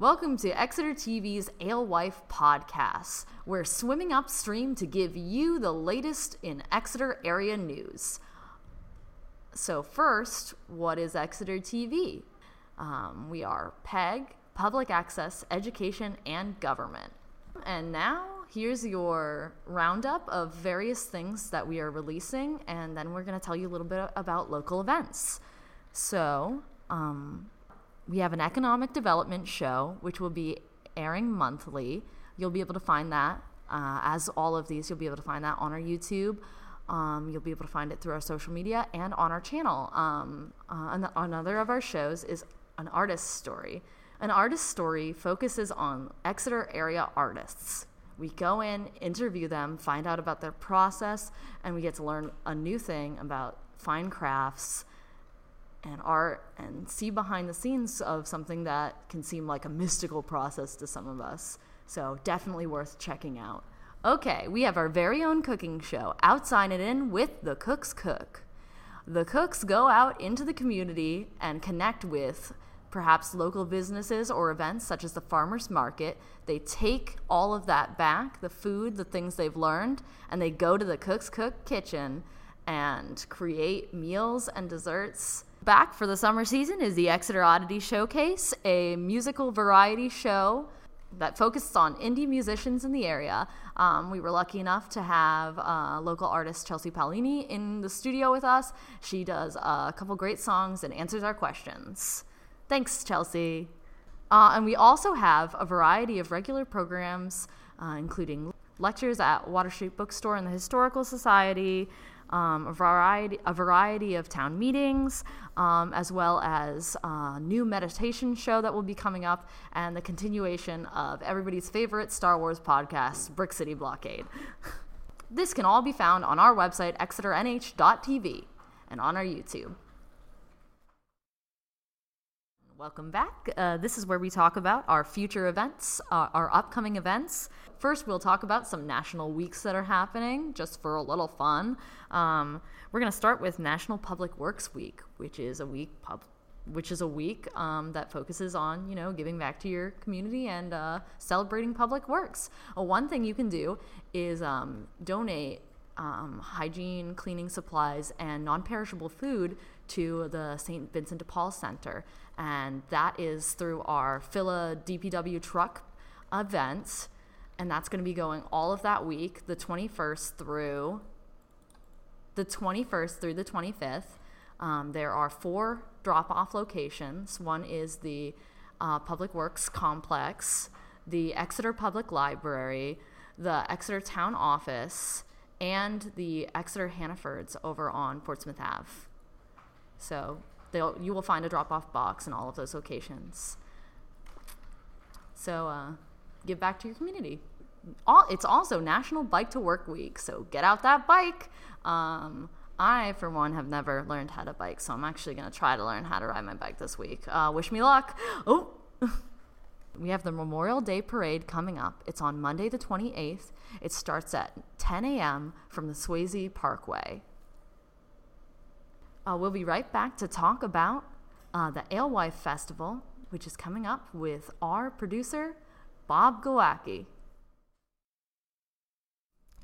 Welcome to Exeter TV's Alewife podcast. We're swimming upstream to give you the latest in Exeter area news. So, first, what is Exeter TV? Um, we are PEG, Public Access, Education, and Government. And now, here's your roundup of various things that we are releasing, and then we're going to tell you a little bit about local events. So, um, we have an economic development show, which will be airing monthly. You'll be able to find that, uh, as all of these, you'll be able to find that on our YouTube. Um, you'll be able to find it through our social media and on our channel. Um, uh, another of our shows is an artist story. An artist story focuses on Exeter area artists. We go in, interview them, find out about their process, and we get to learn a new thing about fine crafts, and art and see behind the scenes of something that can seem like a mystical process to some of us. So, definitely worth checking out. Okay, we have our very own cooking show, Outside It In with The Cooks Cook. The cooks go out into the community and connect with perhaps local businesses or events such as the farmers market. They take all of that back, the food, the things they've learned, and they go to the Cooks Cook kitchen and create meals and desserts Back for the summer season is the Exeter Oddity Showcase, a musical variety show that focuses on indie musicians in the area. Um, we were lucky enough to have uh, local artist Chelsea Paolini in the studio with us. She does a couple great songs and answers our questions. Thanks, Chelsea. Uh, and we also have a variety of regular programs, uh, including lectures at Water Street Bookstore and the Historical Society, um, a variety a variety of town meetings, um, as well as a new meditation show that will be coming up, and the continuation of everybody's favorite Star Wars podcast, Brick City Blockade. this can all be found on our website, exeternh.tv, and on our YouTube. Welcome back. Uh, this is where we talk about our future events, uh, our upcoming events. First, we'll talk about some national weeks that are happening, just for a little fun. Um, we're going to start with National Public Works Week, which is a week pub, which is a week um, that focuses on you know giving back to your community and uh, celebrating public works. Uh, one thing you can do is um, donate um, hygiene, cleaning supplies, and non-perishable food to the St. Vincent de Paul Center and that is through our Fill a DPW truck events. And that's going to be going all of that week, the 21st through the 21st through the 25th. Um, there are four drop off locations. One is the uh, Public Works Complex, the Exeter Public Library, the Exeter Town Office, and the Exeter Hannafords over on Portsmouth Ave. So you will find a drop off box in all of those locations. So uh, give back to your community. All, it's also National Bike to Work Week, so get out that bike. Um, I, for one, have never learned how to bike, so I'm actually going to try to learn how to ride my bike this week. Uh, wish me luck. Oh, we have the Memorial Day Parade coming up. It's on Monday, the 28th. It starts at 10 a.m. from the Swasey Parkway. Uh, we'll be right back to talk about uh, the Alewife Festival, which is coming up with our producer, Bob Glowacki.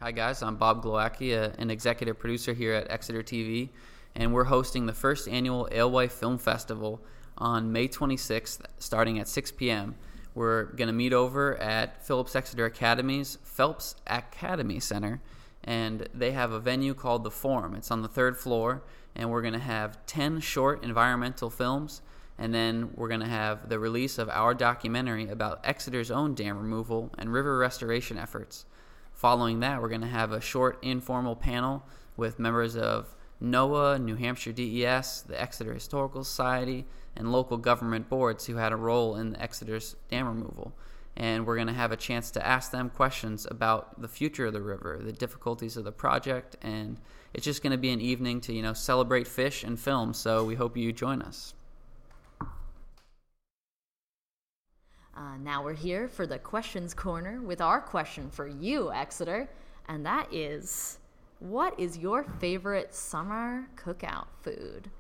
Hi, guys. I'm Bob Glowacki, uh, an executive producer here at Exeter TV, and we're hosting the first annual Alewife Film Festival on May 26th, starting at 6 p.m. We're going to meet over at Phillips Exeter Academy's Phelps Academy Center, and they have a venue called The Forum. It's on the third floor and we're going to have 10 short environmental films and then we're going to have the release of our documentary about Exeter's own dam removal and river restoration efforts. Following that, we're going to have a short informal panel with members of NOAA, New Hampshire DES, the Exeter Historical Society, and local government boards who had a role in the Exeter's dam removal. And we're going to have a chance to ask them questions about the future of the river, the difficulties of the project, and it's just going to be an evening to you know celebrate fish and film. So we hope you join us. Uh, now we're here for the questions corner with our question for you, Exeter, and that is, what is your favorite summer cookout food?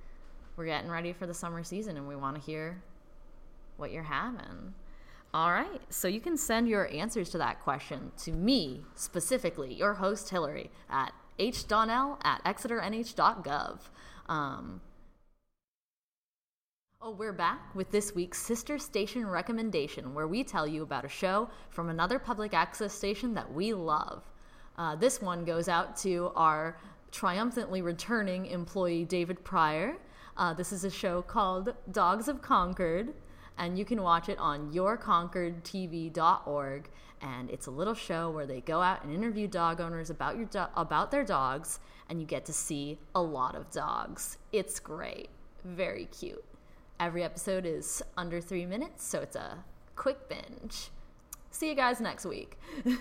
We're getting ready for the summer season, and we want to hear what you're having. All right. So you can send your answers to that question to me specifically, your host Hillary, at hdonnell at exeternh.gov. Um, oh, we're back with this week's Sister Station recommendation, where we tell you about a show from another public access station that we love. Uh, this one goes out to our triumphantly returning employee, David Pryor. Uh, this is a show called Dogs of Concord and you can watch it on yourconcordtv.org and it's a little show where they go out and interview dog owners about your do- about their dogs and you get to see a lot of dogs. It's great. Very cute. Every episode is under 3 minutes so it's a quick binge. See you guys next week